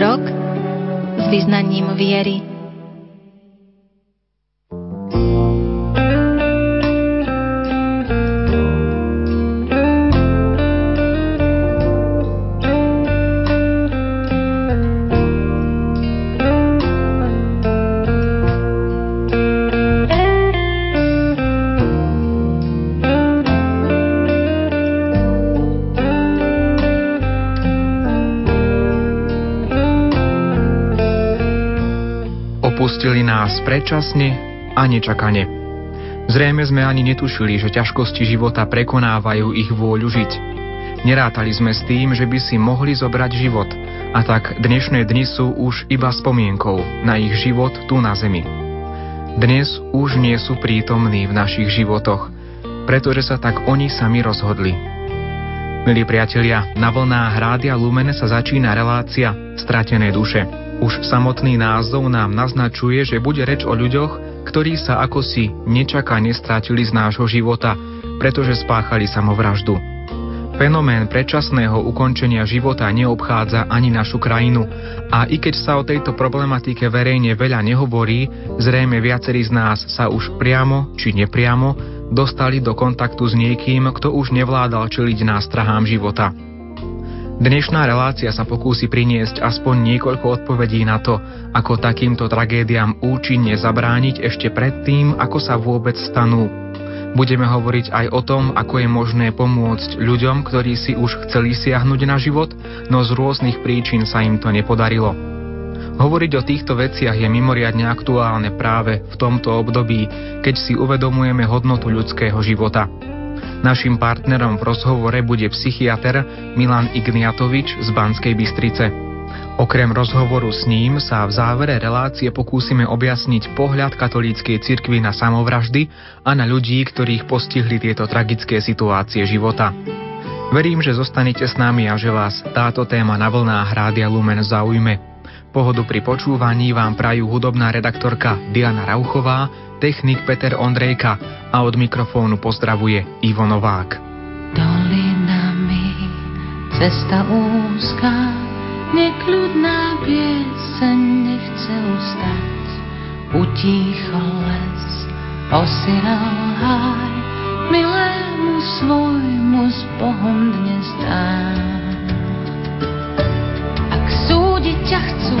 Rok s vyznaním viery. Predčasne a nečakane. Zrejme sme ani netušili, že ťažkosti života prekonávajú ich vôľu žiť. Nerátali sme s tým, že by si mohli zobrať život, a tak dnešné dni sú už iba spomienkou na ich život tu na zemi. Dnes už nie sú prítomní v našich životoch, pretože sa tak oni sami rozhodli. Milí priatelia, na vlnách Rádia Lumen sa začína relácia Stratené duše. Už samotný názov nám naznačuje, že bude reč o ľuďoch, ktorí sa ako si nečakane strátili z nášho života, pretože spáchali samovraždu. Fenomén predčasného ukončenia života neobchádza ani našu krajinu a i keď sa o tejto problematike verejne veľa nehovorí, zrejme viacerí z nás sa už priamo či nepriamo dostali do kontaktu s niekým, kto už nevládal čeliť nástrahám života. Dnešná relácia sa pokúsi priniesť aspoň niekoľko odpovedí na to, ako takýmto tragédiám účinne zabrániť ešte predtým, ako sa vôbec stanú. Budeme hovoriť aj o tom, ako je možné pomôcť ľuďom, ktorí si už chceli siahnuť na život, no z rôznych príčin sa im to nepodarilo. Hovoriť o týchto veciach je mimoriadne aktuálne práve v tomto období, keď si uvedomujeme hodnotu ľudského života. Naším partnerom v rozhovore bude psychiatr Milan Igniatovič z Banskej Bystrice. Okrem rozhovoru s ním sa v závere relácie pokúsime objasniť pohľad katolíckej cirkvi na samovraždy a na ľudí, ktorých postihli tieto tragické situácie života. Verím, že zostanete s nami a že vás táto téma na vlnách Rádia Lumen zaujme. Pohodu pri počúvaní vám prajú hudobná redaktorka Diana Rauchová, technik Peter Ondrejka a od mikrofónu pozdravuje Ivo Novák. Dolinami cesta úzka, nekľudná pieseň nechce ustať. Utíchol les, osiral háj, milému svojmu s Bohom dnes dám. Ak súdiť ťa chcú,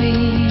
going.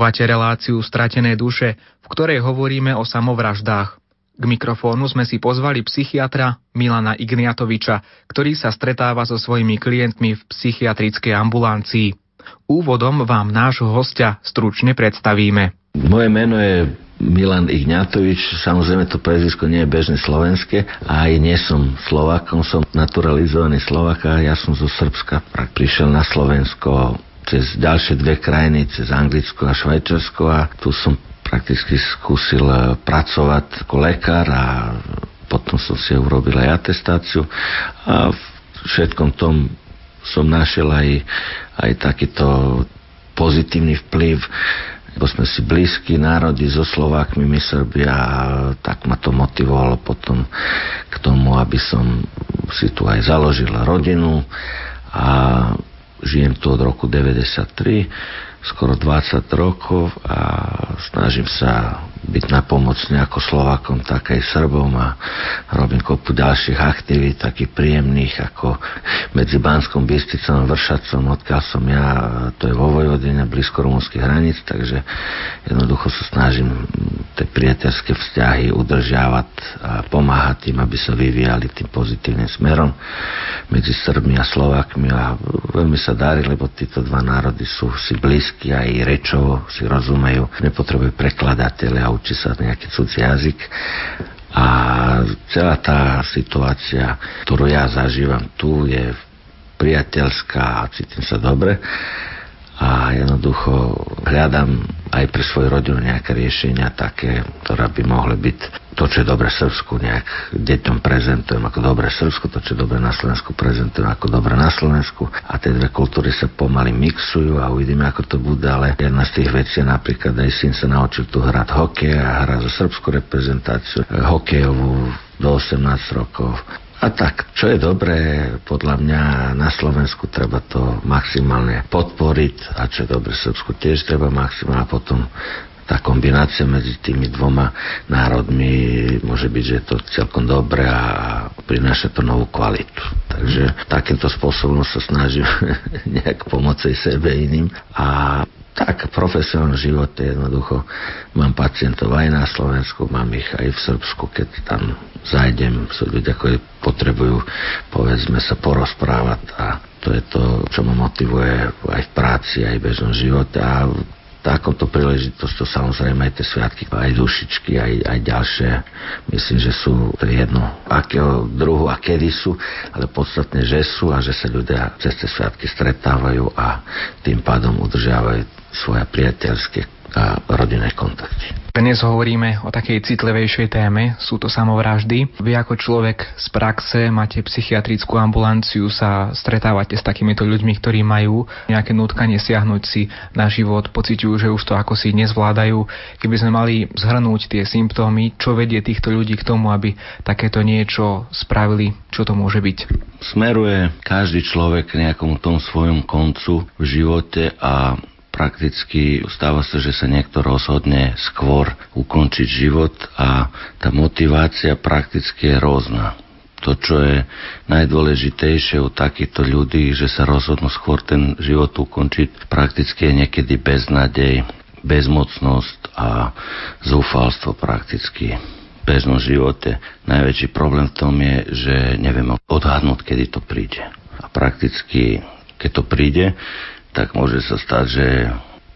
Počúvate reláciu Stratené duše, v ktorej hovoríme o samovraždách. K mikrofónu sme si pozvali psychiatra Milana Igniatoviča, ktorý sa stretáva so svojimi klientmi v psychiatrickej ambulancii. Úvodom vám nášho hostia stručne predstavíme. Moje meno je Milan Igňatovič, samozrejme to prezvisko nie je bežné slovenské a aj nie som Slovakom, som naturalizovaný Slovaka, ja som zo Srbska, prišiel na Slovensko cez ďalšie dve krajiny, cez Anglicko a Švajčarsko a tu som prakticky skúsil eh, pracovať ako lekár a potom som si urobil aj atestáciu a v všetkom tom som našiel aj, aj takýto pozitívny vplyv lebo sme si blízki národy so Slovákmi, my Srbia, tak ma to motivovalo potom k tomu, aby som si tu aj založil rodinu a žijem tu od roku 93 skoro 20 rokov a snažím sa byť na pomoc nejako Slovakom, tak aj Srbom a robím kopu ďalších aktivít, takých príjemných, ako medzi Banskom Bysticom a Vršacom, odkiaľ som ja, to je vo Vojvodine, blízko rumúnskych hraníc, takže jednoducho sa snažím tie priateľské vzťahy udržiavať a pomáhať tým, aby sa vyvíjali tým pozitívnym smerom medzi Srbmi a Slovákmi. A veľmi sa darí, lebo títo dva národy sú si blízki aj rečovo si rozumejú, nepotrebujú prekladateľe a učí sa nejaký cudzí jazyk. A celá tá situácia, ktorú ja zažívam tu, je priateľská a cítim sa dobre a jednoducho hľadám aj pre svoju rodinu nejaké riešenia také, ktoré by mohli byť to, čo je dobre Srbsku, nejak deťom prezentujem ako dobre Srbsku, to, čo je dobre na Slovensku, prezentujem ako dobre na Slovensku. A tie dve kultúry sa pomaly mixujú a uvidíme, ako to bude, ale jedna z tých vecí napríklad aj syn sa naučil tu hrať hokej a hrá za srbskú reprezentáciu eh, hokejovú do 18 rokov a tak, čo je dobré, podľa mňa na Slovensku treba to maximálne podporiť a čo je dobré Srbsku tiež treba maximálne a potom tá kombinácia medzi tými dvoma národmi môže byť, že je to celkom dobré a prináša to novú kvalitu. Takže takýmto spôsobom sa snažím nejak pomôcť sebe iným a tak, profesionálnom živote jednoducho. Mám pacientov aj na Slovensku, mám ich aj v Srbsku, keď tam zajdem, sú ľudia, ktorí potrebujú, povedzme, sa porozprávať a to je to, čo ma motivuje aj v práci, aj v bežnom živote. A takomto príležitosťou samozrejme aj tie sviatky, aj dušičky, aj, aj ďalšie. Myslím, že sú to jedno, akého druhu a kedy sú, ale podstatne, že sú a že sa ľudia cez tie sviatky stretávajú a tým pádom udržiavajú svoje priateľské a rodinné kontakty. Dnes hovoríme o takej citlivejšej téme, sú to samovraždy. Vy ako človek z praxe máte psychiatrickú ambulanciu, sa stretávate s takýmito ľuďmi, ktorí majú nejaké nutkanie siahnuť si na život, pociťujú, že už to ako si nezvládajú. Keby sme mali zhrnúť tie symptómy, čo vedie týchto ľudí k tomu, aby takéto niečo spravili, čo to môže byť? Smeruje každý človek k nejakomu tom svojom koncu v živote a prakticky stáva sa, že sa niekto rozhodne skôr ukončiť život a tá motivácia prakticky je rôzna. To, čo je najdôležitejšie u takýchto ľudí, že sa rozhodnú skôr ten život ukončiť, prakticky je niekedy beznadej, bezmocnosť a zúfalstvo prakticky v bežnom živote. Najväčší problém v tom je, že nevieme odhadnúť, kedy to príde. A prakticky, keď to príde, tak môže sa stať, že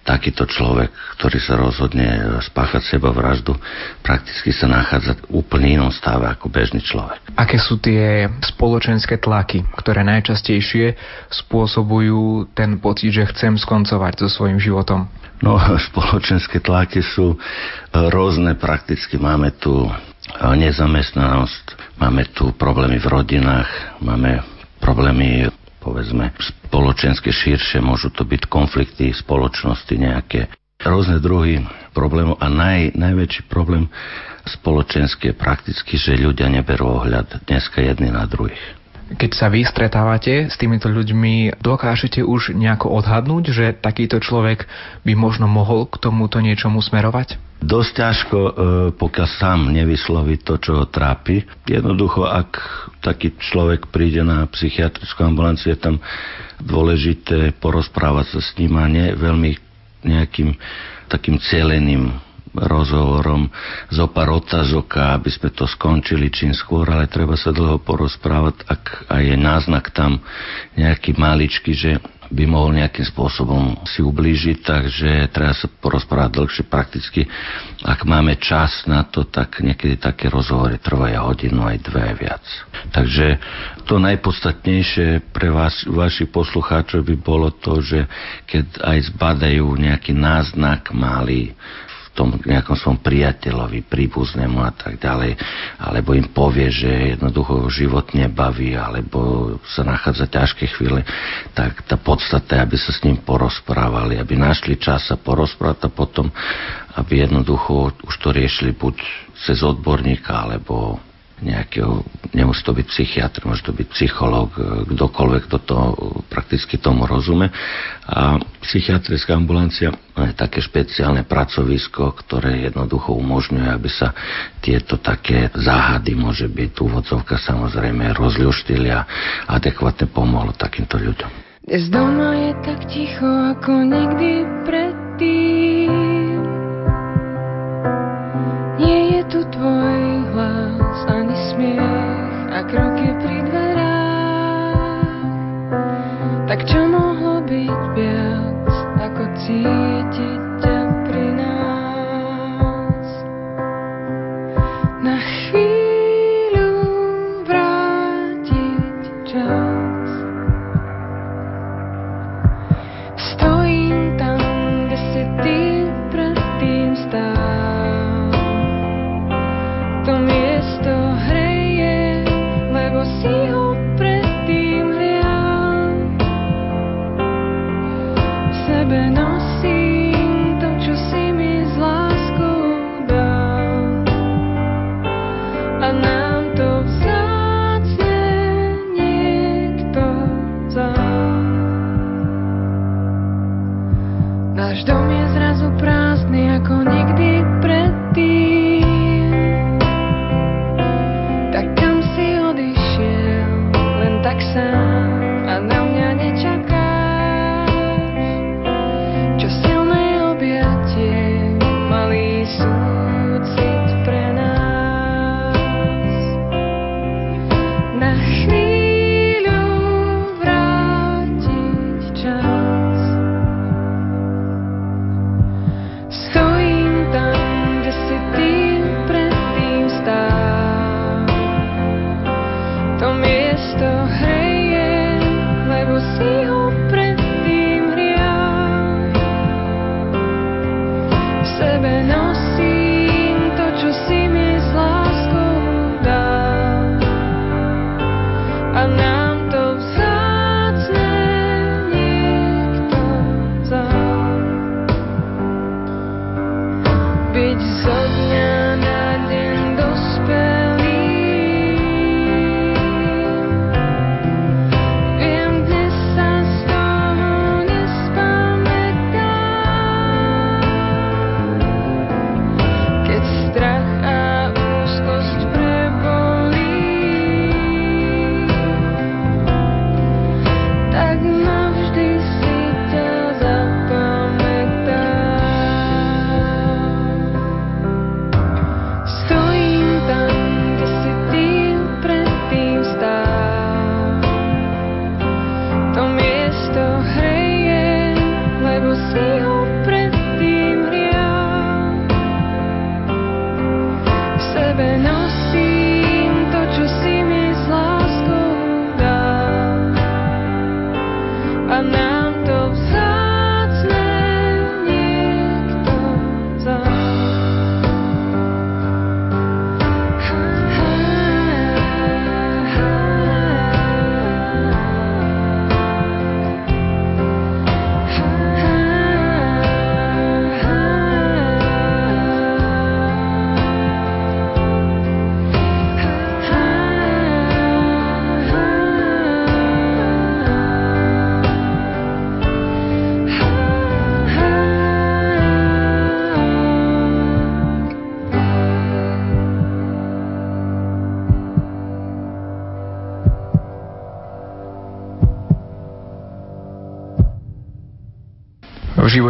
takýto človek, ktorý sa rozhodne spáchať seba vraždu, prakticky sa nachádza v úplne inom stave ako bežný človek. Aké sú tie spoločenské tlaky, ktoré najčastejšie spôsobujú ten pocit, že chcem skoncovať so svojím životom? No, spoločenské tlaky sú rôzne prakticky. Máme tu nezamestnanosť, máme tu problémy v rodinách, máme problémy povedzme spoločenské širšie, môžu to byť konflikty spoločnosti nejaké, rôzne druhy problémov a naj, najväčší problém spoločenský je prakticky, že ľudia neberú ohľad dneska jedni na druhých. Keď sa vy stretávate s týmito ľuďmi, dokážete už nejako odhadnúť, že takýto človek by možno mohol k tomuto niečomu smerovať? Dosť ťažko, e, pokiaľ sám nevysloví to, čo ho trápi. Jednoducho, ak taký človek príde na psychiatrickú ambulanciu, je tam dôležité porozprávať sa s ním a nie veľmi nejakým takým celeným rozhovorom zo pár otázok, aby sme to skončili čím skôr, ale treba sa dlho porozprávať, ak aj je náznak tam nejaký maličky, že by mohol nejakým spôsobom si ublížiť, takže treba sa porozprávať dlhšie prakticky. Ak máme čas na to, tak niekedy také rozhovory trvajú hodinu aj dve viac. Takže to najpodstatnejšie pre vás, vašich poslucháčov by bolo to, že keď aj zbadajú nejaký náznak malý tom nejakom svom priateľovi, príbuznému a tak ďalej, alebo im povie, že jednoducho život nebaví, alebo sa nachádza ťažké chvíle, tak tá podstata je, aby sa s ním porozprávali, aby našli čas sa porozprávať a potom, aby jednoducho už to riešili buď cez odborníka, alebo nejakého, nemusí to byť psychiatr, môže to byť psychológ, e, kdokoľvek, kto to prakticky tomu rozume. A psychiatrická ambulancia je také špeciálne pracovisko, ktoré jednoducho umožňuje, aby sa tieto také záhady, môže byť úvodzovka samozrejme, rozľuštili a adekvátne pomohlo takýmto ľuďom. Dnes doma je tak ticho ako nikdy predtým. Ako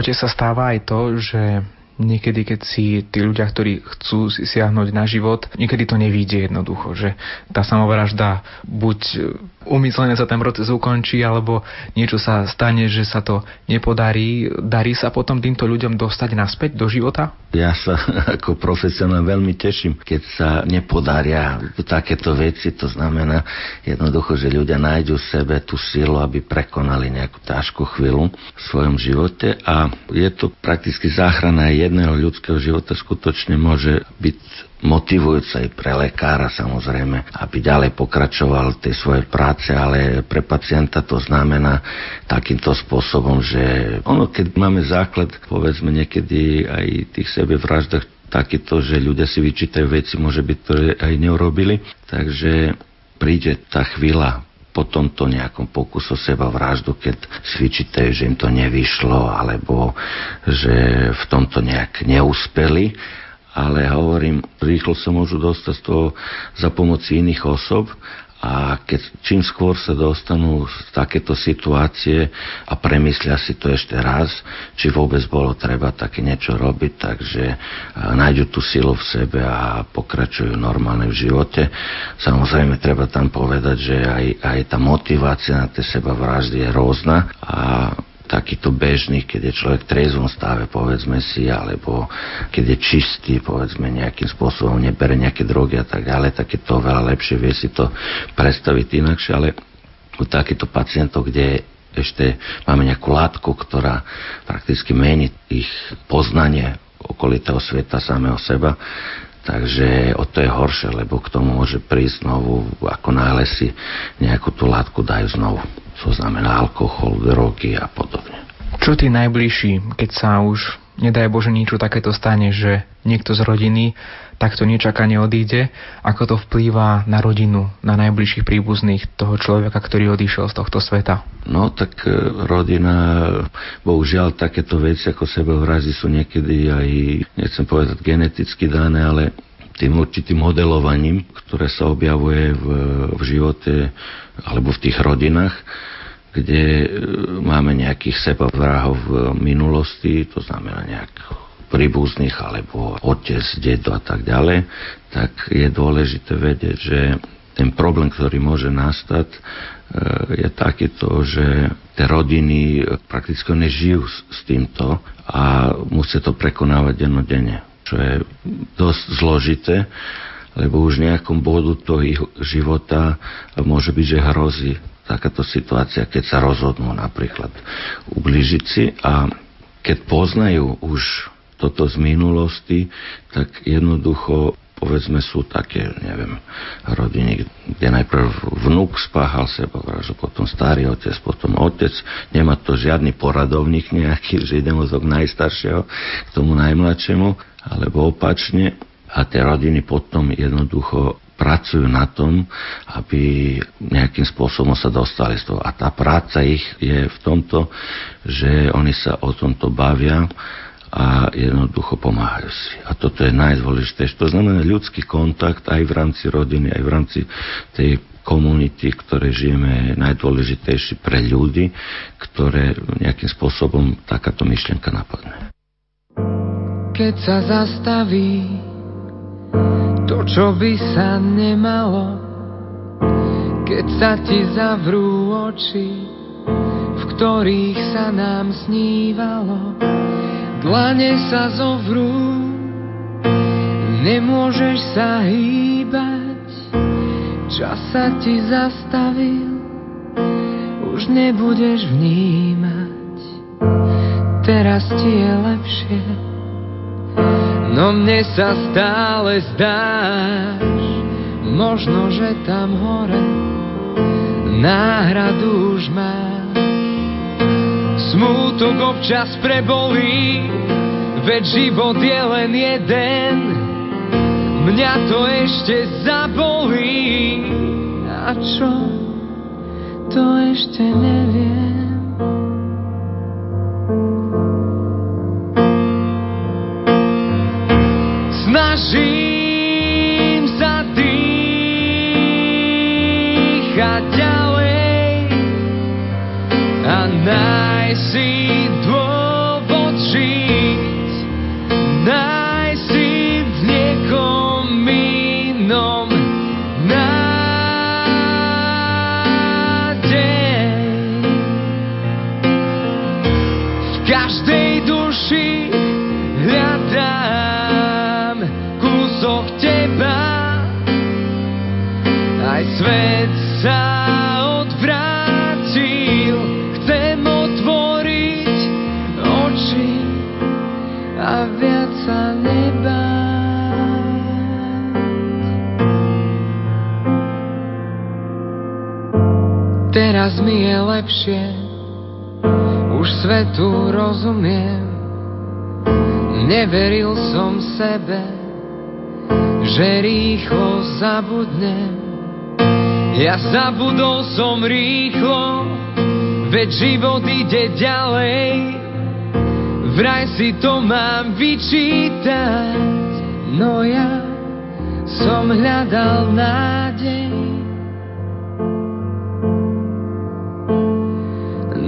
živote sa stáva aj to, že niekedy, keď si tí ľudia, ktorí chcú si siahnuť na život, niekedy to nevíde jednoducho, že tá samovražda buď umyslene sa ten proces ukončí, alebo niečo sa stane, že sa to nepodarí. Darí sa potom týmto ľuďom dostať naspäť do života? Ja sa ako profesionál veľmi teším, keď sa nepodaria takéto veci. To znamená jednoducho, že ľudia nájdu v sebe tú silu, aby prekonali nejakú ťažkú chvíľu v svojom živote a je to prakticky záchrana jedného ľudského života skutočne môže byť motivujúce aj pre lekára samozrejme, aby ďalej pokračoval tej svojej práce, ale pre pacienta to znamená takýmto spôsobom, že ono, keď máme základ, povedzme niekedy aj tých sebevraždách, takýto, že ľudia si vyčítajú veci, môže byť, ktoré aj neurobili, takže príde tá chvíľa po tomto nejakom pokusu seba vraždu, keď svičíte, že im to nevyšlo, alebo že v tomto nejak neúspeli, ale hovorím, rýchlo sa môžu dostať z toho za pomoci iných osob a keď čím skôr sa dostanú z takéto situácie a premyslia si to ešte raz, či vôbec bolo treba také niečo robiť, takže nájdu tú silu v sebe a pokračujú normálne v živote. Samozrejme, treba tam povedať, že aj, aj tá motivácia na tie seba vraždy je rôzna a takýto bežný, keď je človek v trezvom stave, povedzme si, alebo keď je čistý, povedzme nejakým spôsobom, nebere nejaké drogy a tak ďalej, tak je to veľa lepšie, vie si to predstaviť inakšie, ale u takýchto pacientov, kde ešte máme nejakú látku, ktorá prakticky mení ich poznanie okolitého sveta samého seba, Takže o to je horšie, lebo k tomu môže prísť znovu, ako náhle si nejakú tú látku dajú znovu. To znamená alkohol, drogy a podobne. Čo tí najbližší, keď sa už, nedaj Bože, niečo takéto stane, že niekto z rodiny takto nečakane odíde, ako to vplýva na rodinu, na najbližších príbuzných toho človeka, ktorý odišiel z tohto sveta? No tak e, rodina, bohužiaľ takéto veci ako sebevrazy sú niekedy aj, nechcem povedať geneticky dané, ale tým určitým modelovaním, ktoré sa objavuje v, v živote alebo v tých rodinách, kde e, máme nejakých sebavrahov v minulosti, to znamená nejak príbuzných alebo otec, dedo a tak ďalej, tak je dôležité vedieť, že ten problém, ktorý môže nastať, e, je takýto, že tie rodiny prakticky nežijú s týmto a musia to prekonávať dennodenne, čo je dosť zložité lebo už v nejakom bodu toho života môže byť, že hrozí takáto situácia, keď sa rozhodnú napríklad ubližiť si a keď poznajú už toto z minulosti, tak jednoducho povedzme sú také, neviem, rodiny, kde najprv vnúk spáchal seba vraždu, potom starý otec, potom otec, nemá to žiadny poradovník nejaký, že idem od najstaršieho k tomu najmladšiemu, alebo opačne. A tie rodiny potom jednoducho pracujú na tom, aby nejakým spôsobom sa dostali z toho. A tá práca ich je v tomto, že oni sa o tomto bavia a jednoducho pomáhajú si. A toto je najdôležitejšie. To znamená ľudský kontakt aj v rámci rodiny, aj v rámci tej komunity, ktoré žijeme, najdôležitejší pre ľudí, ktoré nejakým spôsobom takáto myšlienka napadne. Keď sa zastaví to, čo by sa nemalo, keď sa ti zavrú oči, v ktorých sa nám snívalo, dlane sa zovrú, nemôžeš sa hýbať, čas sa ti zastavil, už nebudeš vnímať, teraz ti je lepšie No mne sa stále zdáš, možno, že tam hore náhradu už máš. Smútok občas prebolí, veď život je len jeden, mňa to ešte zabolí. A čo, to ešte neviem. Snažím sa dýchať ďalej a nájsť si zabudnem. Ja zabudol som rýchlo, veď život ide ďalej. Vraj si to mám vyčítať, no ja som hľadal nádej.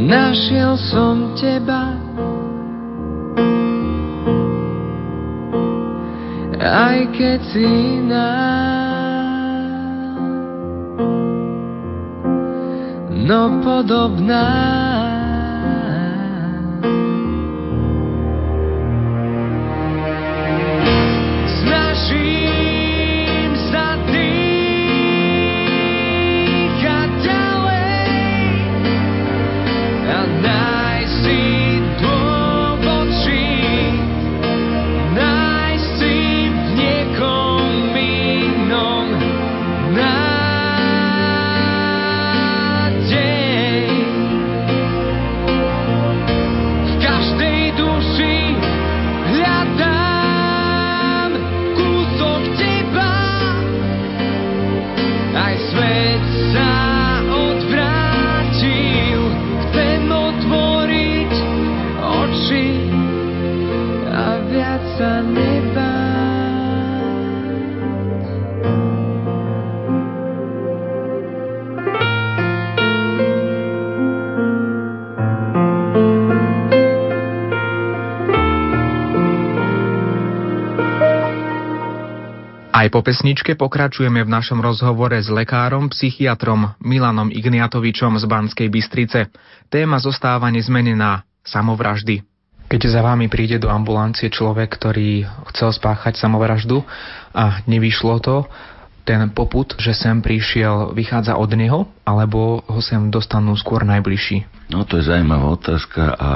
Našiel som teba, aj keď si iná. No podobná. Aj po pesničke pokračujeme v našom rozhovore s lekárom, psychiatrom Milanom Igniatovičom z Banskej Bystrice. Téma zostáva nezmenená samovraždy. Keď za vami príde do ambulancie človek, ktorý chcel spáchať samovraždu a nevyšlo to, ten poput, že sem prišiel, vychádza od neho, alebo ho sem dostanú skôr najbližší? No to je zaujímavá otázka a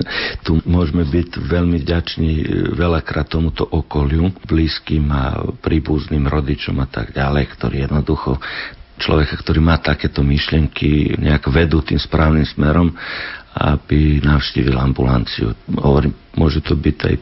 tu môžeme byť veľmi vďační e, veľakrát tomuto okoliu, blízkym a príbuzným rodičom a tak ďalej, ktorí jednoducho človeka, ktorý má takéto myšlienky, nejak vedú tým správnym smerom, aby navštívil ambulanciu. Hovorím, môže to byť aj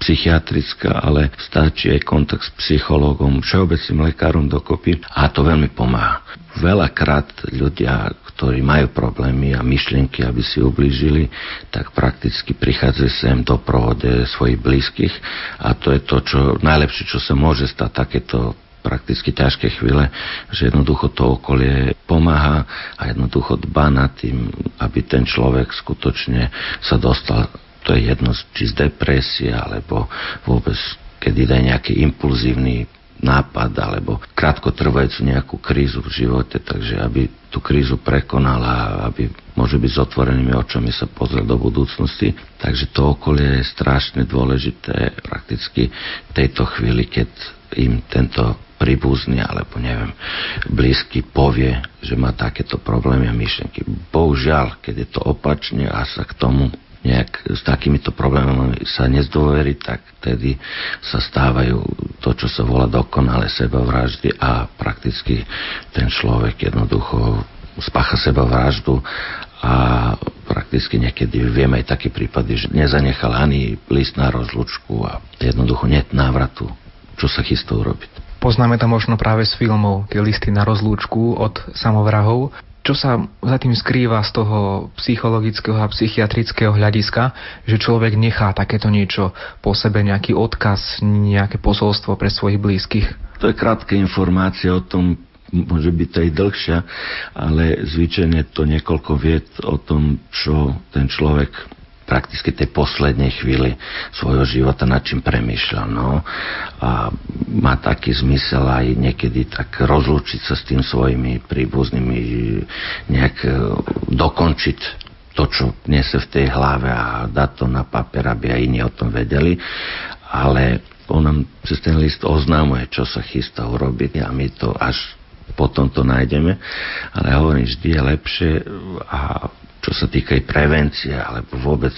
psychiatrická, ale stačí aj kontakt s psychológom, všeobecným lekárom dokopy a to veľmi pomáha. Veľakrát ľudia, ktorí majú problémy a myšlienky, aby si ublížili, tak prakticky prichádzajú sem do provode svojich blízkych a to je to, čo najlepšie, čo sa môže stať takéto prakticky ťažké chvíle, že jednoducho to okolie pomáha a jednoducho dba nad tým, aby ten človek skutočne sa dostal to je jedno, či z depresie, alebo vôbec, keď ide nejaký impulzívny nápad, alebo krátkotrvajúcu nejakú krízu v živote, takže aby tú krízu prekonala, aby môže byť s otvorenými očami sa pozrieť do budúcnosti. Takže to okolie je strašne dôležité prakticky v tejto chvíli, keď im tento príbuzný alebo neviem, blízky povie, že má takéto problémy a myšlenky. Bohužiaľ, keď je to opačne a sa k tomu nejak s takýmito problémami sa nezdôverí, tak vtedy sa stávajú to, čo sa volá dokonale sebavraždy a prakticky ten človek jednoducho spácha sebavraždu a prakticky niekedy vieme aj také prípady, že nezanechal ani list na rozlučku a jednoducho net návratu, čo sa chystá urobiť. Poznáme to možno práve z filmov, tie listy na rozlúčku od samovrahov. Čo sa za tým skrýva z toho psychologického a psychiatrického hľadiska, že človek nechá takéto niečo po sebe, nejaký odkaz, nejaké posolstvo pre svojich blízkych? To je krátka informácia o tom, môže byť aj dlhšia, ale zvyčajne to niekoľko vied o tom, čo ten človek prakticky tej poslednej chvíli svojho života nad čím premýšľal. No. A má taký zmysel aj niekedy tak rozlúčiť sa s tým svojimi príbuznými, nejak e, dokončiť to, čo nese v tej hlave a dať to na papier, aby aj iní o tom vedeli. Ale on nám cez ten list oznámuje, čo sa chystá urobiť a my to až potom to nájdeme. Ale hovorím, vždy je lepšie a čo sa týka aj prevencie alebo vôbec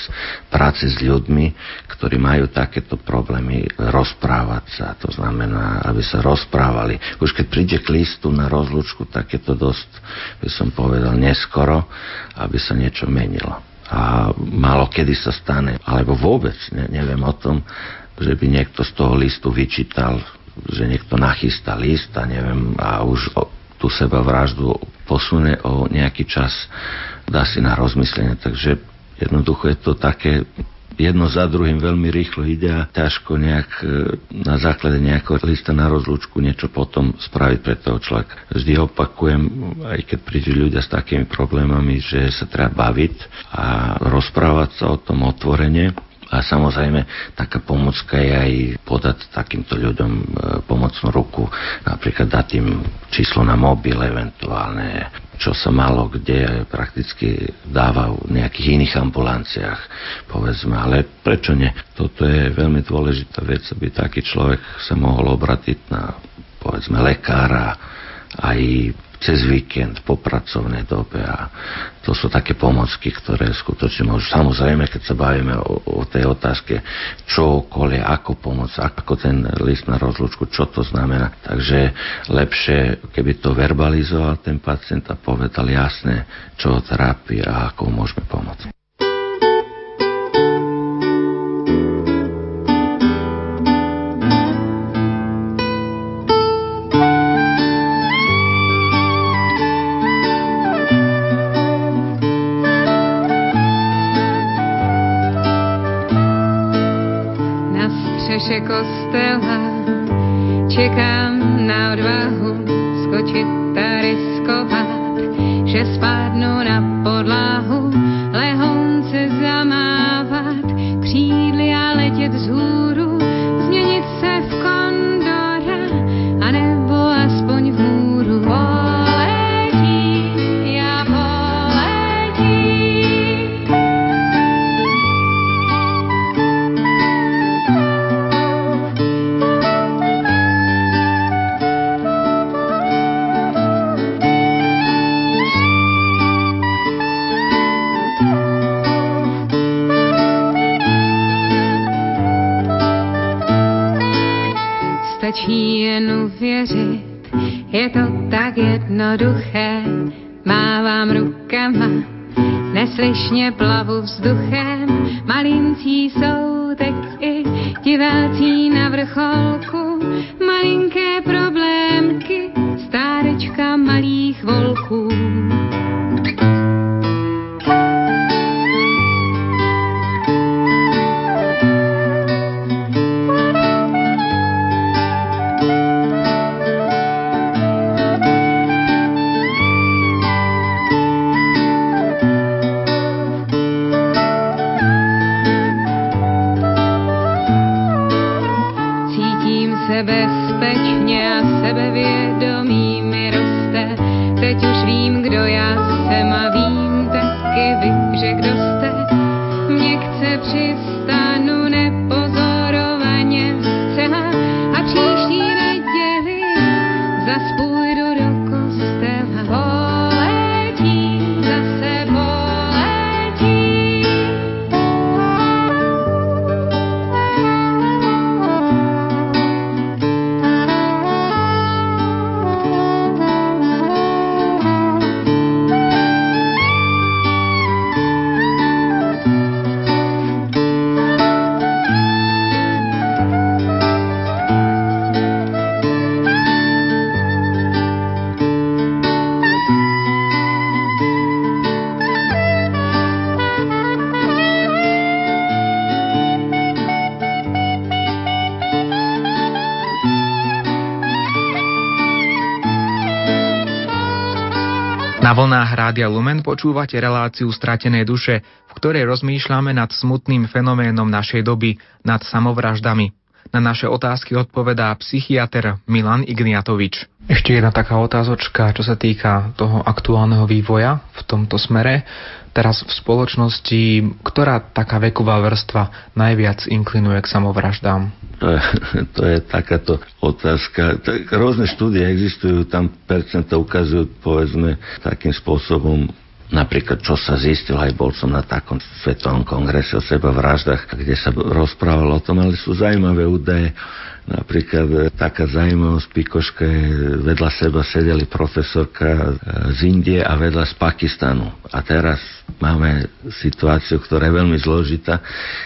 práce s ľuďmi, ktorí majú takéto problémy, rozprávať sa. To znamená, aby sa rozprávali. Už keď príde k listu na rozlučku, tak je to dosť, by som povedal, neskoro, aby sa niečo menilo. A málo kedy sa stane, alebo vôbec ne, neviem o tom, že by niekto z toho listu vyčítal, že niekto nachystá list a neviem, a už tú seba vraždu posune o nejaký čas, dá si na rozmyslenie. Takže jednoducho je to také jedno za druhým veľmi rýchlo ide a ťažko nejak e, na základe nejakého lista na rozlúčku niečo potom spraviť pre toho človeka. Vždy opakujem, aj keď prídu ľudia s takými problémami, že sa treba baviť a rozprávať sa o tom otvorene a samozrejme, taká pomocka je aj podať takýmto ľuďom e, pomocnú ruku, napríklad dať im číslo na mobil eventuálne, čo sa malo kde prakticky dáva v nejakých iných ambulanciách, povedzme. Ale prečo nie? Toto je veľmi dôležitá vec, aby taký človek sa mohol obratiť na, povedzme, lekára, aj cez víkend, po pracovnej dobe a to sú také pomocky, ktoré skutočne môžu. Samozrejme, keď sa bavíme o, o tej otázke, čo okolie, ako pomôcť, ako ten list na rozlučku, čo to znamená. Takže lepšie, keby to verbalizoval ten pacient a povedal jasne, čo ho trápi a ako môžeme pomôcť. Kostela Čekám na odvahu skočiť a riskovať Že spadnu na podlahu jednoduché, mávám rukama, neslyšně plavu vzduchem, Na vlnách Rádia Lumen počúvate reláciu Stratené duše, v ktorej rozmýšľame nad smutným fenoménom našej doby, nad samovraždami. Na naše otázky odpovedá psychiatr Milan Igniatovič. Ešte jedna taká otázočka, čo sa týka toho aktuálneho vývoja v tomto smere. Teraz v spoločnosti, ktorá taká veková vrstva najviac inklinuje k samovraždám? To je, to je takáto otázka. Tak rôzne štúdie existujú, tam percenta ukazujú, povedzme, takým spôsobom Napríklad, čo sa zistil, aj bol som na takom svetovom kongrese o seba vraždách, kde sa rozprávalo o tom, ale sú zaujímavé údaje Napríklad e, taká zaujímavosť Pikoške, vedľa seba sedeli profesorka e, z Indie a vedľa z Pakistanu. A teraz máme situáciu, ktorá je veľmi zložitá.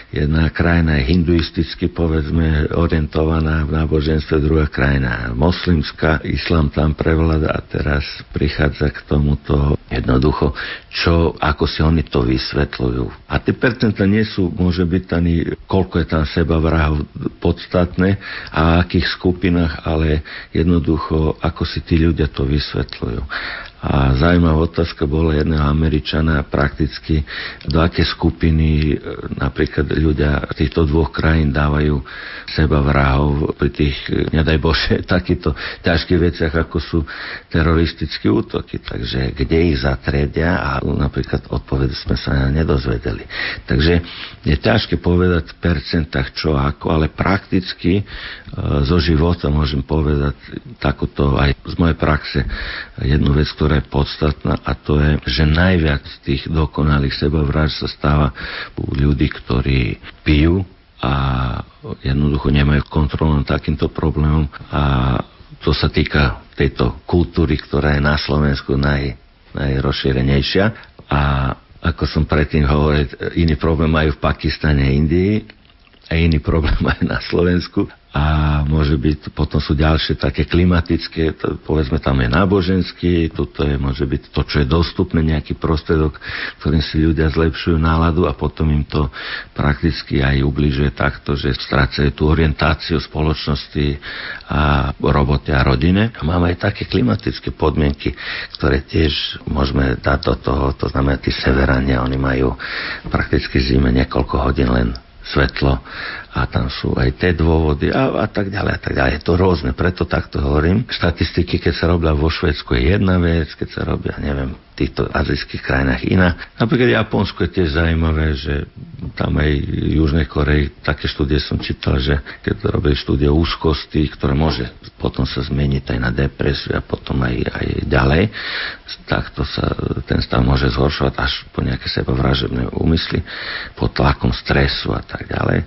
Jedna krajina je hinduisticky, povedzme, orientovaná v náboženstve, druhá krajina moslimská, islám tam prevláda a teraz prichádza k tomuto jednoducho, čo, ako si oni to vysvetľujú. A tie percenta nie sú, môže byť ani, koľko je tam seba vrahov podstatné, a akých skupinách, ale jednoducho, ako si tí ľudia to vysvetľujú. A zaujímavá otázka bola jedného Američana prakticky, do aké skupiny e, napríklad ľudia týchto dvoch krajín dávajú seba vrahov pri tých, e, nedaj Bože, takýchto ťažkých veciach, ako sú teroristické útoky. Takže kde ich zatredia a napríklad odpovede sme sa nedozvedeli. Takže je ťažké povedať v percentách čo ako, ale prakticky e, zo života môžem povedať takúto aj z mojej praxe jednu vec, ktorá ktorá je podstatná a to je, že najviac tých dokonalých sebavráž sa stáva u ľudí, ktorí pijú a jednoducho nemajú kontrolu nad takýmto problémom. A to sa týka tejto kultúry, ktorá je na Slovensku naj, najrozšírenejšia. A ako som predtým hovoril, iný problém majú v Pakistane a Indii a iný problém majú na Slovensku a môže byť, potom sú ďalšie také klimatické, to, povedzme tam je náboženský, toto je, môže byť to, čo je dostupné, nejaký prostredok, ktorým si ľudia zlepšujú náladu a potom im to prakticky aj ubližuje takto, že strácajú tú orientáciu spoločnosti a robote a rodine. A máme aj také klimatické podmienky, ktoré tiež môžeme dať do toho, to znamená tí severania, oni majú prakticky zime niekoľko hodín len svetlo a tam sú aj tie dôvody a, a tak ďalej a tak ďalej. Je to rôzne, preto takto hovorím. Štatistiky, keď sa robia vo Švedsku je jedna vec, keď sa robia, neviem, týchto azijských krajinách iná. Napríklad Japonsko je tiež zaujímavé, že tam aj v Južnej Koreji také štúdie som čítal, že keď robili štúdie úzkosti, ktoré môže potom sa zmeniť aj na depresiu a potom aj, aj ďalej, takto sa ten stav môže zhoršovať až po nejaké sebavražebné úmysly, pod tlakom stresu a tak ďalej.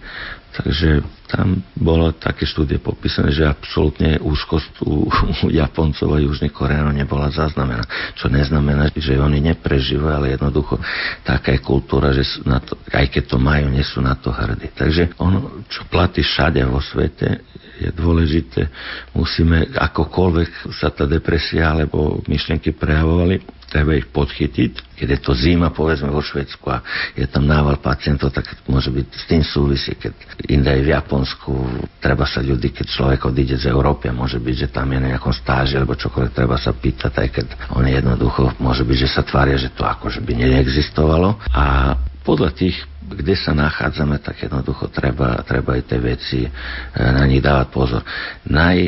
Takže tam bolo také štúdie popísané, že absolútne úzkosť u, u Japoncov a Južných Koreánov nebola zaznamená. Čo neznamená, že oni neprežívajú, ale jednoducho taká je kultúra, že na to, aj keď to majú, nie sú na to hrdí. Takže ono, čo platí všade vo svete, je dôležité. Musíme, akokoľvek sa tá depresia alebo myšlienky prejavovali, treba ich podchytiť. Keď je to zima, povedzme vo Švedsku a je tam nával pacientov, tak môže byť s tým súvisí. Keď inde v Japonsku, treba sa ľudí, keď človek odíde z Európy, môže byť, že tam je na nejakom stáži alebo čokoľvek, treba sa pýtať, aj keď on jednoducho, môže byť, že sa tvária, že to akože by neexistovalo. A podľa tých kde sa nachádzame, tak jednoducho treba, treba aj tie veci e, na nich dávať pozor. Naj,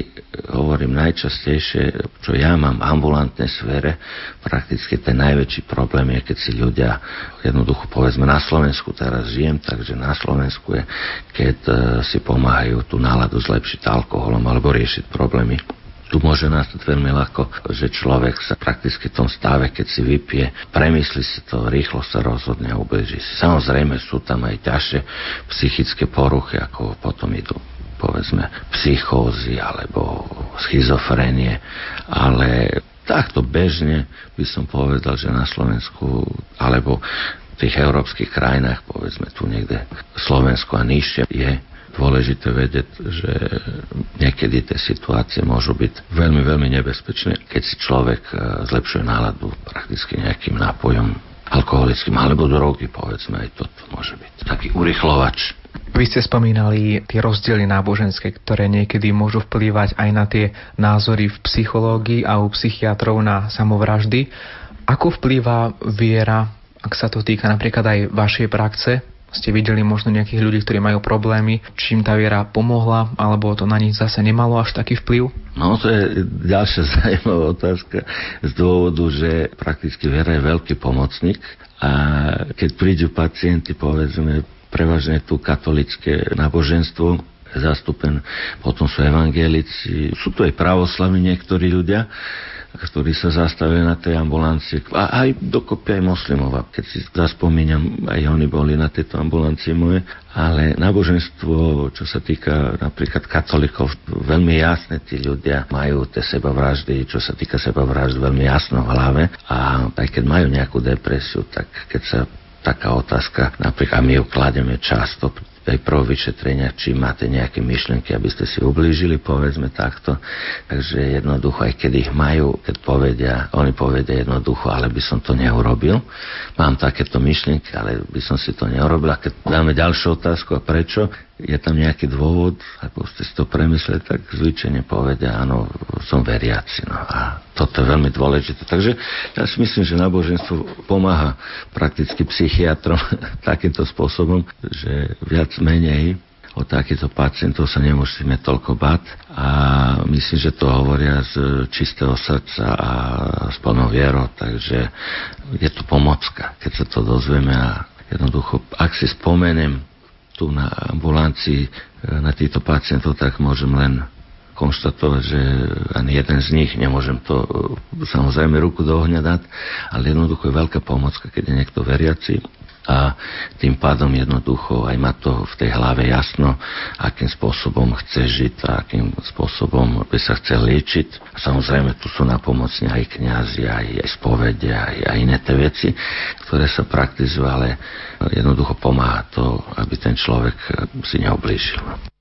hovorím najčastejšie, čo ja mám v ambulantnej sfére, prakticky ten najväčší problém je, keď si ľudia, jednoducho povedzme na Slovensku teraz žijem, takže na Slovensku je, keď e, si pomáhajú tú náladu zlepšiť alkoholom alebo riešiť problémy tu môže nastať veľmi ľahko, že človek sa prakticky v tom stave, keď si vypije, premyslí si to, rýchlo sa rozhodne a ubeží si. Samozrejme sú tam aj ťažšie psychické poruchy, ako potom idú povedzme psychózy alebo schizofrenie, ale takto bežne by som povedal, že na Slovensku alebo v tých európskych krajinách, povedzme tu niekde Slovensku a nižšie, je dôležité vedieť, že niekedy tie situácie môžu byť veľmi, veľmi nebezpečné, keď si človek e, zlepšuje náladu prakticky nejakým nápojom alkoholickým alebo drogy, povedzme, aj toto môže byť taký urychlovač. Vy ste spomínali tie rozdiely náboženské, ktoré niekedy môžu vplývať aj na tie názory v psychológii a u psychiatrov na samovraždy. Ako vplýva viera, ak sa to týka napríklad aj vašej praxe, ste videli možno nejakých ľudí, ktorí majú problémy, či im tá viera pomohla, alebo to na nich zase nemalo až taký vplyv? No to je ďalšia zaujímavá otázka z dôvodu, že prakticky viera je veľký pomocník a keď prídu pacienti, povedzme, prevažne tu katolické náboženstvo, zastúpen, potom sú evangelici, sú tu aj pravoslavní niektorí ľudia, ktorí sa zastavili na tej ambulancii. A aj dokopy aj moslimov, keď si zaspomínam, aj oni boli na tejto ambulancii moje. Ale náboženstvo, čo sa týka napríklad katolikov, veľmi jasné tí ľudia majú tie sebavraždy, čo sa týka sebavraždy, veľmi jasno v hlave. A aj keď majú nejakú depresiu, tak keď sa taká otázka, napríklad my ju klademe často aj prv vyšetrenia, či máte nejaké myšlienky, aby ste si ublížili, povedzme takto. Takže jednoducho, aj keď ich majú, keď povedia, oni povedia jednoducho, ale by som to neurobil. Mám takéto myšlienky, ale by som si to neurobil. A keď dáme ďalšiu otázku, a prečo, je tam nejaký dôvod, ako ste si to premysleli, tak zvyčajne povedia, áno, som veriaci. No a toto je veľmi dôležité. Takže ja si myslím, že náboženstvo pomáha prakticky psychiatrom takýmto spôsobom, že viac menej o takýchto pacientov sa nemusíme toľko bať a myslím, že to hovoria z čistého srdca a s plnou vierou, takže je to pomocka, keď sa to dozvieme a jednoducho, ak si spomenem tu na ambulancii e, na týchto pacientov, tak môžem len konštatovať, že ani jeden z nich nemôžem to e, samozrejme ruku do ohňa dať, ale jednoducho je veľká pomocka, keď je niekto veriaci a tým pádom jednoducho aj má to v tej hlave jasno, akým spôsobom chce žiť a akým spôsobom by sa chcel liečiť. Samozrejme tu sú na pomocne aj kňazi, aj, aj spovede, aj, aj iné tie veci, ktoré sa praktizujú, ale jednoducho pomáha to, aby ten človek si neoblížil.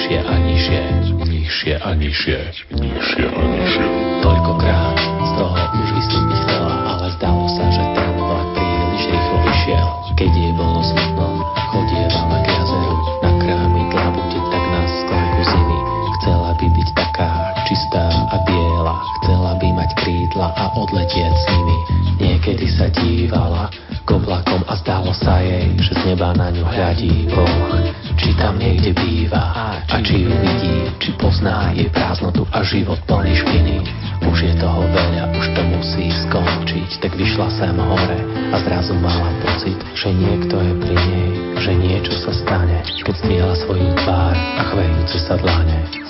nižšie a nižšie, nižšie a nižšie, nižšie a nižšie. Toľkokrát z toho už vystúpiť chcela, ale zdalo sa, že ten vlak príliš rýchlo vyšiel. Keď jej bolo smutno, chodievala k jazeru, na krámy klabúti, tak na sklenku zimy. Chcela by byť taká čistá a biela, chcela by mať krídla a odletieť s nimi. Niekedy sa dívala, k oblakom a zdálo sa jej, že z neba na ňu hľadí Boh. Či tam niekde býva a či ju vidí, či pozná jej prázdnotu a život plný špiny. Už je toho veľa, už to musí skončiť, tak vyšla sem hore a zrazu mala pocit, že niekto je pri nej, že niečo sa stane, keď stihla svoju tvár a chvejúce sa dlane.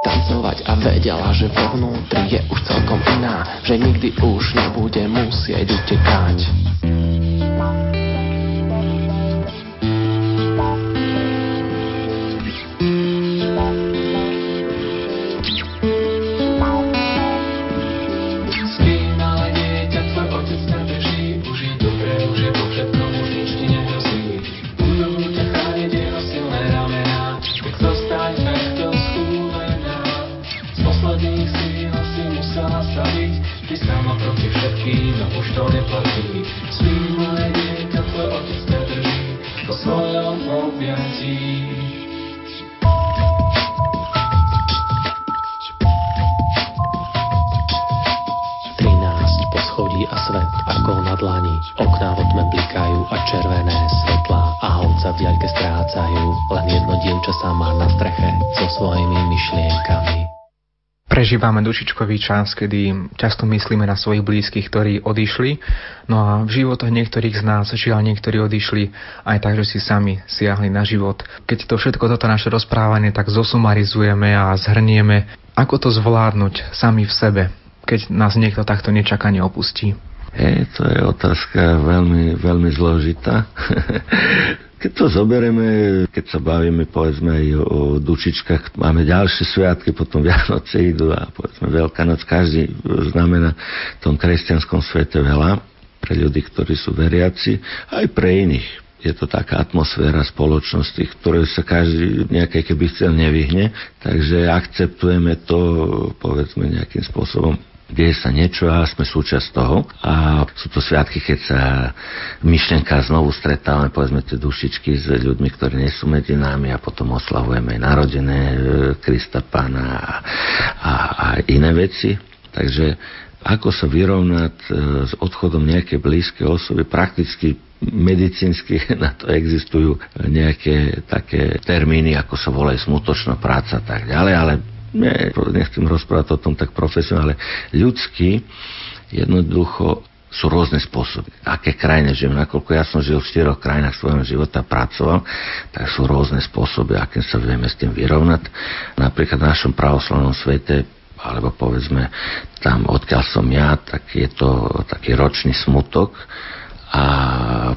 tancovať a vedela, že vo vnútri je už celkom iná, že nikdy už nebude musieť utekať. strone platí. Spí Prežívame dušičkový čas, kedy často myslíme na svojich blízkych, ktorí odišli, no a v životoch niektorých z nás, žiaľ niektorí odišli aj tak, že si sami siahli na život. Keď to všetko toto naše rozprávanie tak zosumarizujeme a zhrnieme, ako to zvládnuť sami v sebe, keď nás niekto takto nečakane opustí? Hej, to je otázka veľmi, veľmi zložitá. Keď to zoberieme, keď sa bavíme povedzme aj o dučičkách, máme ďalšie sviatky, potom Vianoce idú a povedzme Veľká noc, každý znamená v tom kresťanskom svete veľa pre ľudí, ktorí sú veriaci, aj pre iných. Je to taká atmosféra spoločnosti, ktoré sa každý nejaké keby chcel nevyhne, takže akceptujeme to povedzme nejakým spôsobom deje sa niečo a sme súčasť toho. A sú to sviatky, keď sa myšlenka znovu stretávame, povedzme tie dušičky s ľuďmi, ktorí nie sú medzi nami a potom oslavujeme narodené e, Krista Pána a, a, a iné veci. Takže ako sa vyrovnať e, s odchodom nejakej blízkej osoby, prakticky medicínsky na to existujú nejaké také termíny, ako sa volajú smutočná práca a tak ďalej, ale ne, nechcem rozprávať o tom tak profesionálne, ľudský jednoducho sú rôzne spôsoby. Aké krajine žijem, nakoľko ja som žil v štyroch krajinách svojho života, pracoval, tak sú rôzne spôsoby, akým sa vieme s tým vyrovnať. Napríklad v našom pravoslavnom svete alebo povedzme tam, odkiaľ som ja, tak je to taký ročný smutok, a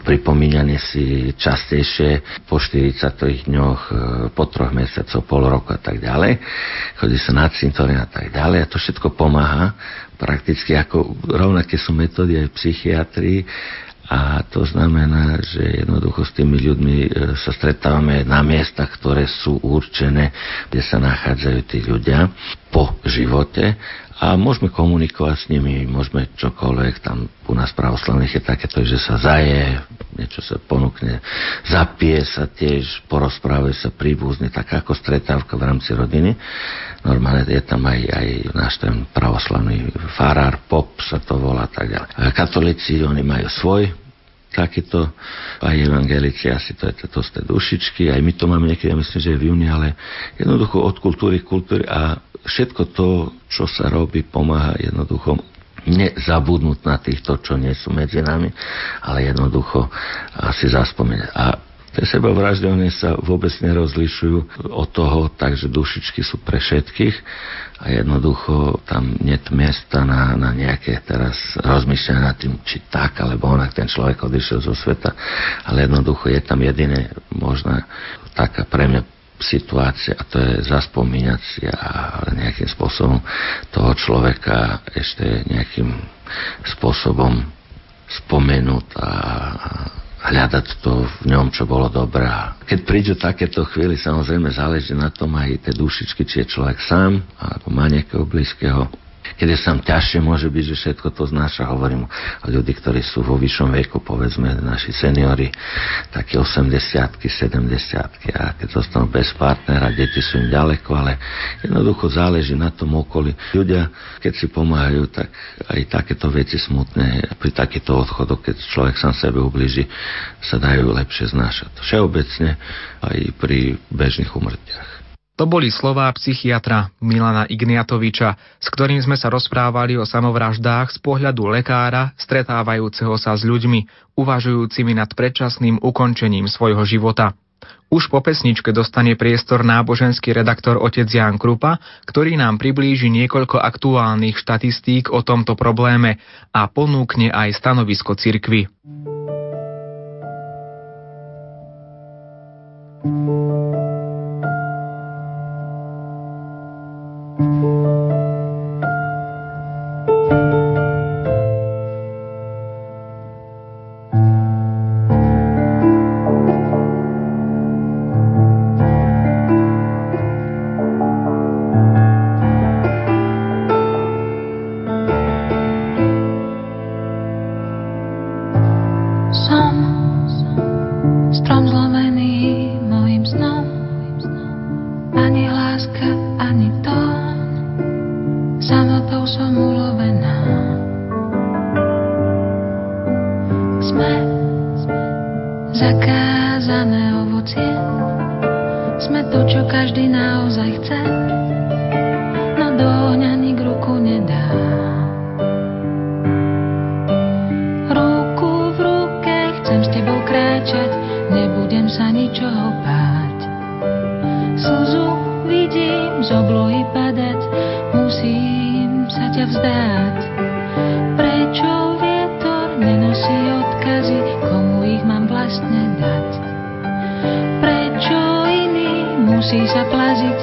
pripomínanie si častejšie po 40 dňoch, e, po troch mesiacoch, pol roku a tak ďalej. Chodí sa na cintorín a tak ďalej. A to všetko pomáha prakticky ako rovnaké sú metódy aj psychiatrii. A to znamená, že jednoducho s tými ľuďmi e, sa stretávame na miestach, ktoré sú určené, kde sa nachádzajú tí ľudia po živote a môžeme komunikovať s nimi, môžeme čokoľvek, tam u nás pravoslavných je takéto, že sa zaje, niečo sa ponúkne, zapije sa tiež, porozprávajú sa príbuzne, tak ako stretávka v rámci rodiny. Normálne je tam aj, aj náš ten pravoslavný farár, pop sa to volá, tak ďalej. Katolíci, oni majú svoj takýto, aj evangelici, asi to je to z tej dušičky, aj my to máme niekedy, ja myslím, že je v júni, ale jednoducho od kultúry k kultúry a všetko to, čo sa robí, pomáha jednoducho nezabudnúť na týchto, čo nie sú medzi nami, ale jednoducho asi zaspomeňať. A Tie sebavraždy, oni sa vôbec nerozlišujú od toho, takže dušičky sú pre všetkých a jednoducho tam nie miesta na, na nejaké teraz rozmýšľanie nad tým, či tak alebo onak ten človek odišiel zo sveta, ale jednoducho je tam jediné možná taká pre mňa situácia a to je zaspomínať si a nejakým spôsobom toho človeka ešte nejakým spôsobom spomenúť a hľadať to v ňom, čo bolo dobré. Keď prídu takéto chvíli, samozrejme záleží na tom aj tie dušičky, či je človek sám, alebo má nejakého blízkeho keď je sám ťažšie, môže byť, že všetko to znáša. Hovorím o ľudí, ktorí sú vo vyššom veku, povedzme naši seniori, také 80 70 a keď zostanú bez partnera, deti sú im ďaleko, ale jednoducho záleží na tom okolí. Ľudia, keď si pomáhajú, tak aj takéto veci smutné, pri takýchto odchodoch, keď človek sám sebe ubliží, sa dajú lepšie znášať. Všeobecne aj pri bežných umrtiach. To boli slová psychiatra Milana Igniatoviča, s ktorým sme sa rozprávali o samovraždách z pohľadu lekára, stretávajúceho sa s ľuďmi, uvažujúcimi nad predčasným ukončením svojho života. Už po pesničke dostane priestor náboženský redaktor otec Jan Krupa, ktorý nám priblíži niekoľko aktuálnych štatistík o tomto probléme a ponúkne aj stanovisko cirkvy. pláži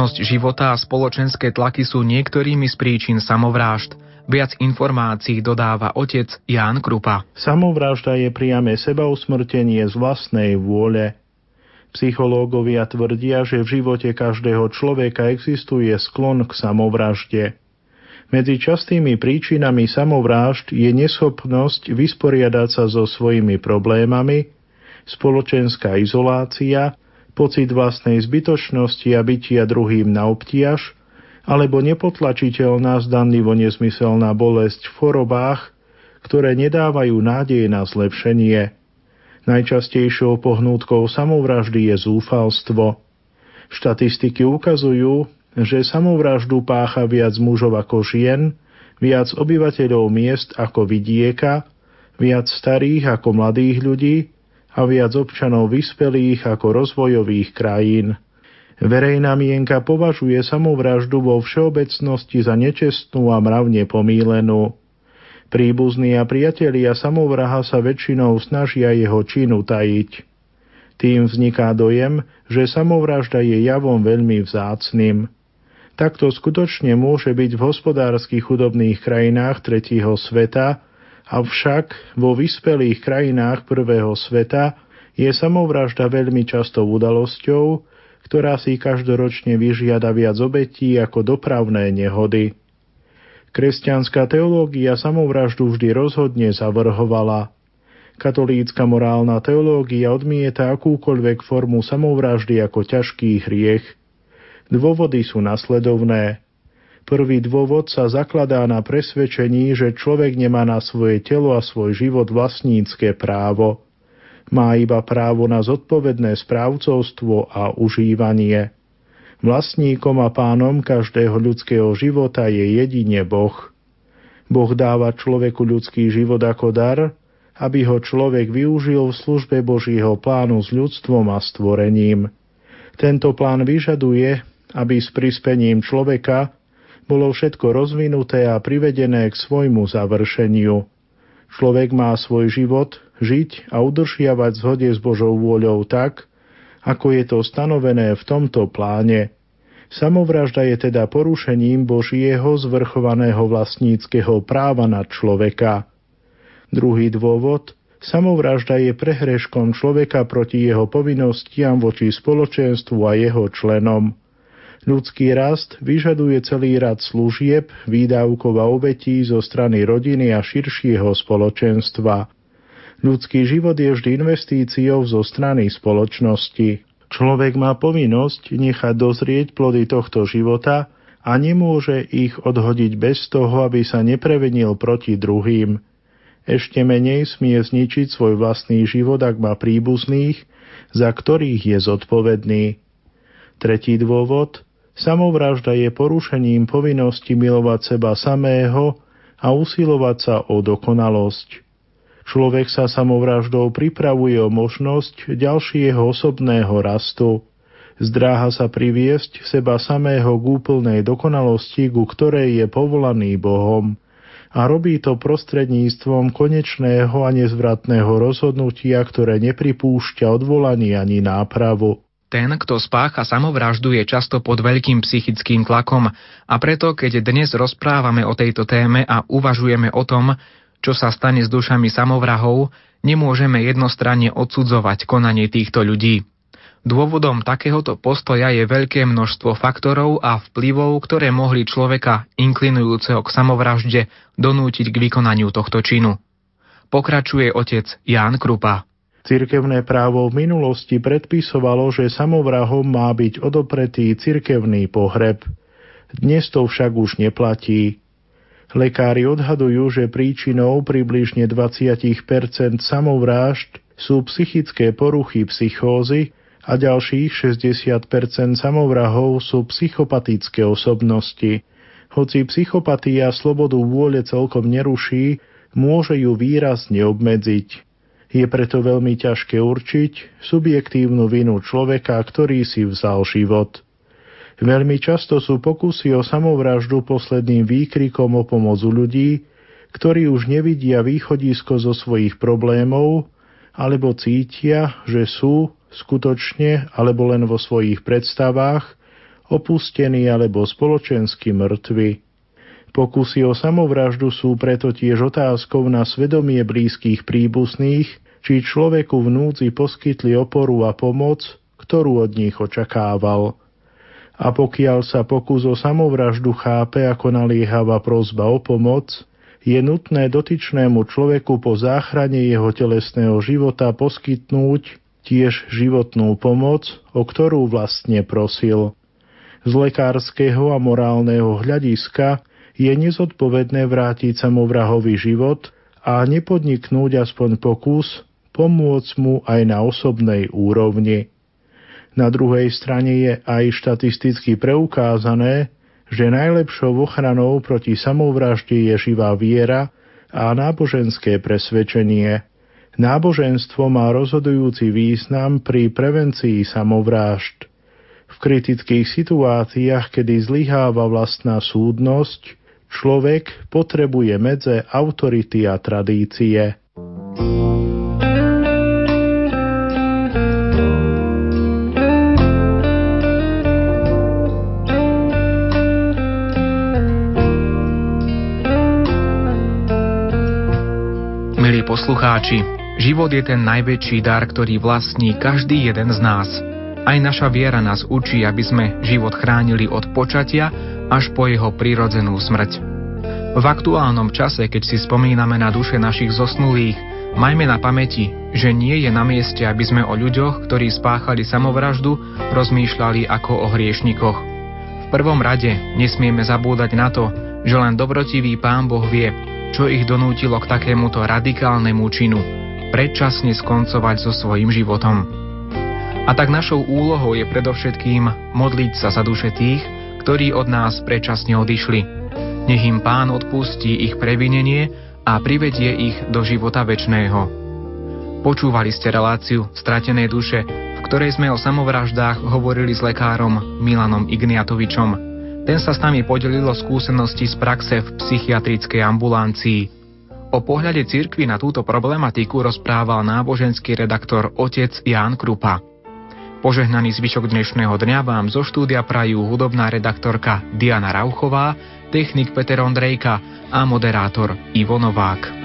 Náročnosť života a spoločenské tlaky sú niektorými z príčin samovrážd. Viac informácií dodáva otec Ján Krupa. Samovražda je priame sebausmrtenie z vlastnej vôle. Psychológovia tvrdia, že v živote každého človeka existuje sklon k samovražde. Medzi častými príčinami samovrážd je neschopnosť vysporiadať sa so svojimi problémami, spoločenská izolácia, pocit vlastnej zbytočnosti a bytia druhým na obtiaž, alebo nepotlačiteľná zdanlivo nesmyselná bolesť v chorobách, ktoré nedávajú nádej na zlepšenie. Najčastejšou pohnútkou samovraždy je zúfalstvo. Štatistiky ukazujú, že samovraždu pácha viac mužov ako žien, viac obyvateľov miest ako vidieka, viac starých ako mladých ľudí a viac občanov vyspelých ako rozvojových krajín. Verejná mienka považuje samovraždu vo všeobecnosti za nečestnú a mravne pomílenú. Príbuzní a priatelia samovraha sa väčšinou snažia jeho činu tajiť. Tým vzniká dojem, že samovražda je javom veľmi vzácným. Takto skutočne môže byť v hospodársky chudobných krajinách tretieho sveta, avšak vo vyspelých krajinách prvého sveta je samovražda veľmi často udalosťou, ktorá si každoročne vyžiada viac obetí ako dopravné nehody. Kresťanská teológia samovraždu vždy rozhodne zavrhovala. Katolícka morálna teológia odmieta akúkoľvek formu samovraždy ako ťažký hriech – Dôvody sú nasledovné. Prvý dôvod sa zakladá na presvedčení, že človek nemá na svoje telo a svoj život vlastnícke právo. Má iba právo na zodpovedné správcovstvo a užívanie. Vlastníkom a pánom každého ľudského života je jedine Boh. Boh dáva človeku ľudský život ako dar, aby ho človek využil v službe Božího plánu s ľudstvom a stvorením. Tento plán vyžaduje, aby s prispením človeka bolo všetko rozvinuté a privedené k svojmu završeniu. Človek má svoj život žiť a udržiavať zhode s Božou vôľou tak, ako je to stanovené v tomto pláne. Samovražda je teda porušením Božieho zvrchovaného vlastníckého práva nad človeka. Druhý dôvod – samovražda je prehreškom človeka proti jeho povinnostiam voči spoločenstvu a jeho členom. Ľudský rast vyžaduje celý rad služieb, výdavkov a obetí zo strany rodiny a širšieho spoločenstva. Ľudský život je vždy investíciou zo strany spoločnosti. Človek má povinnosť nechať dozrieť plody tohto života a nemôže ich odhodiť bez toho, aby sa neprevenil proti druhým. Ešte menej smie zničiť svoj vlastný život, ak má príbuzných, za ktorých je zodpovedný. Tretí dôvod – Samovražda je porušením povinnosti milovať seba samého a usilovať sa o dokonalosť. Človek sa samovraždou pripravuje o možnosť ďalšieho osobného rastu. Zdráha sa priviesť seba samého k úplnej dokonalosti, ku ktorej je povolaný Bohom a robí to prostredníctvom konečného a nezvratného rozhodnutia, ktoré nepripúšťa odvolanie ani nápravu. Ten, kto spácha samovraždu, je často pod veľkým psychickým tlakom a preto, keď dnes rozprávame o tejto téme a uvažujeme o tom, čo sa stane s dušami samovrahov, nemôžeme jednostranne odsudzovať konanie týchto ľudí. Dôvodom takéhoto postoja je veľké množstvo faktorov a vplyvov, ktoré mohli človeka inklinujúceho k samovražde donútiť k vykonaniu tohto činu. Pokračuje otec Ján Krupa. Cirkevné právo v minulosti predpisovalo, že samovrahom má byť odopretý cirkevný pohreb. Dnes to však už neplatí. Lekári odhadujú, že príčinou približne 20% samovrážd sú psychické poruchy psychózy a ďalších 60% samovrahov sú psychopatické osobnosti. Hoci psychopatia slobodu vôle celkom neruší, môže ju výrazne obmedziť. Je preto veľmi ťažké určiť subjektívnu vinu človeka, ktorý si vzal život. Veľmi často sú pokusy o samovraždu posledným výkrikom o pomoc ľudí, ktorí už nevidia východisko zo svojich problémov, alebo cítia, že sú skutočne alebo len vo svojich predstavách opustení alebo spoločensky mŕtvi. Pokusy o samovraždu sú preto tiež otázkou na svedomie blízkych príbuzných, či človeku v núdzi poskytli oporu a pomoc, ktorú od nich očakával. A pokiaľ sa pokus o samovraždu chápe ako naliehavá prozba o pomoc, je nutné dotyčnému človeku po záchrane jeho telesného života poskytnúť tiež životnú pomoc, o ktorú vlastne prosil. Z lekárskeho a morálneho hľadiska je nezodpovedné vrátiť samovrahový život a nepodniknúť aspoň pokus pomôcť mu aj na osobnej úrovni. Na druhej strane je aj štatisticky preukázané, že najlepšou ochranou proti samovražde je živá viera a náboženské presvedčenie. Náboženstvo má rozhodujúci význam pri prevencii samovrážd. V kritických situáciách, kedy zlyháva vlastná súdnosť, človek potrebuje medze autority a tradície. Milí poslucháči, život je ten najväčší dar, ktorý vlastní každý jeden z nás. Aj naša viera nás učí, aby sme život chránili od počatia až po jeho prirodzenú smrť. V aktuálnom čase, keď si spomíname na duše našich zosnulých, majme na pamäti, že nie je na mieste, aby sme o ľuďoch, ktorí spáchali samovraždu, rozmýšľali ako o hriešníkoch. V prvom rade nesmieme zabúdať na to, že len dobrotivý Pán Boh vie, čo ich donútilo k takémuto radikálnemu činu, predčasne skoncovať so svojím životom. A tak našou úlohou je predovšetkým modliť sa za duše tých, ktorí od nás predčasne odišli. Nech im Pán odpustí ich previnenie a privedie ich do života väčšného. Počúvali ste reláciu Stratené duše, v ktorej sme o samovraždách hovorili s lekárom Milanom Igniatovičom. Ten sa s nami podelil o skúsenosti z praxe v psychiatrickej ambulancii. O pohľade cirkvy na túto problematiku rozprával náboženský redaktor otec Ján Krupa. Požehnaný zvyšok dnešného dňa vám zo štúdia prajú hudobná redaktorka Diana Rauchová, technik Peter Ondrejka a moderátor Ivo Novák.